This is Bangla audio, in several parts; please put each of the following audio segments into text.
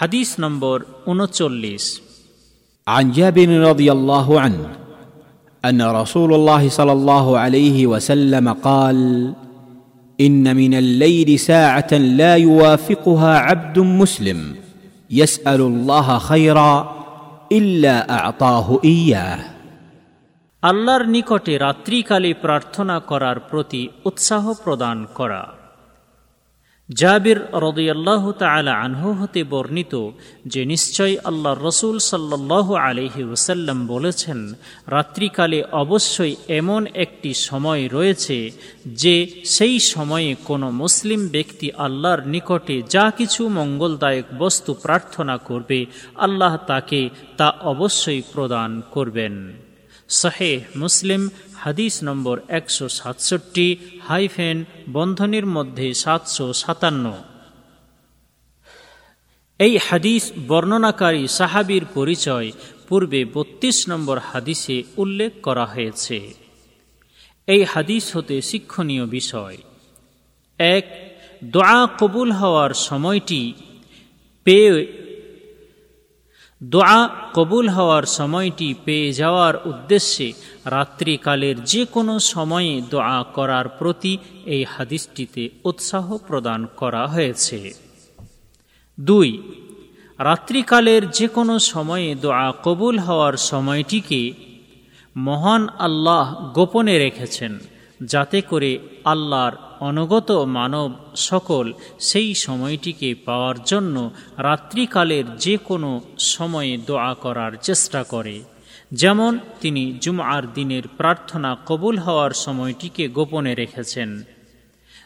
হাদিস নম্বর উনচল্লিশ عن جابر رضي الله عنه ان رسول الله صلى الله عليه وسلم قال ان من الليل ساعه لا يوافقها عبد مسلم يسال الله خيرا الا اعطاه اياه আল্লাহর নিকটে রাত্রিকালে প্রার্থনা করার প্রতি উৎসাহ প্রদান করা জাবির রদিয়াল্লাহ তালা আনহু হতে বর্ণিত যে নিশ্চয় আল্লাহ রসুল সাল্লাহ আলহি ওসাল্লাম বলেছেন, রাত্রিকালে অবশ্যই এমন একটি সময় রয়েছে যে সেই সময়ে কোনো মুসলিম ব্যক্তি আল্লাহর নিকটে যা কিছু মঙ্গলদায়ক বস্তু প্রার্থনা করবে, আল্লাহ তাকে তা অবশ্যই প্রদান করবেন। শাহে মুসলিম, হাদিস নম্বর একশো সাতষট্টি হাইফেন, বন্ধনের মধ্যে সাতশো সাতান্ন। এই হাদিস বর্ণনাকারী সাহাবির পরিচয় পূর্বে বত্রিশ নম্বর হাদিসে উল্লেখ করা হয়েছে। এই হাদিস হতে শিক্ষণীয় বিষয়। এক, দোয়া কবুল হওয়ার সময়টি পেয়ে দোয়া কবুল হওয়ার সময়টি পেয়ে যাওয়ার উদ্দেশ্যে রাত্রিকালের যে কোনো সময়ে দোয়া করার প্রতি এই হাদিসটিতে উৎসাহ প্রদান করা হয়েছে। দুই, রাত্রিকালের যে কোনো সময়ে দোয়া কবুল হওয়ার সময়টিকে মহান আল্লাহ গোপনে রেখেছেন। যাতে করে আল্লাহর অনগত মানব সকল সেই সময়টিকে পাওয়ার জন্য রাত্রিকালের যে কোনো সময়ে দোয়া করার চেষ্টা করে। যেমন তিনি জুমআর দিনের প্রার্থনা কবুল হওয়ার সময়টিকে গোপনে রেখেছেন।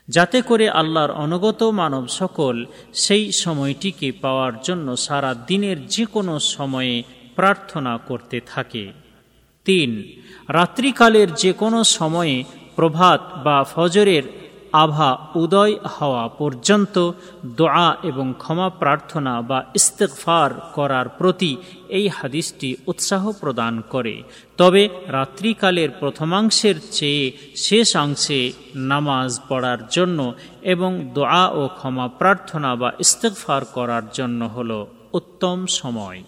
যাতে করে আল্লাহর অনগত মানব সকল সেই সময়টিকে পাওয়ার জন্য সারা দিনের যে কোনো সময়ে প্রার্থনা করতে থাকে। তিন, রাত্রিকালের যে কোনো সময়ে প্রভাত বা ফজরের আভা উদয় হওয়া পর্যন্ত দোয়া এবং ক্ষমা প্রার্থনা বা ইস্তেকফার করার প্রতি এই হাদিসটি উৎসাহ প্রদান করে। তবে রাত্রিকালের প্রথমাংশের চেয়ে শেষাংশে নামাজ পড়ার জন্য এবং দোয়া ও ক্ষমা প্রার্থনা বা ইস্তেকফার করার জন্য হল উত্তম সময়।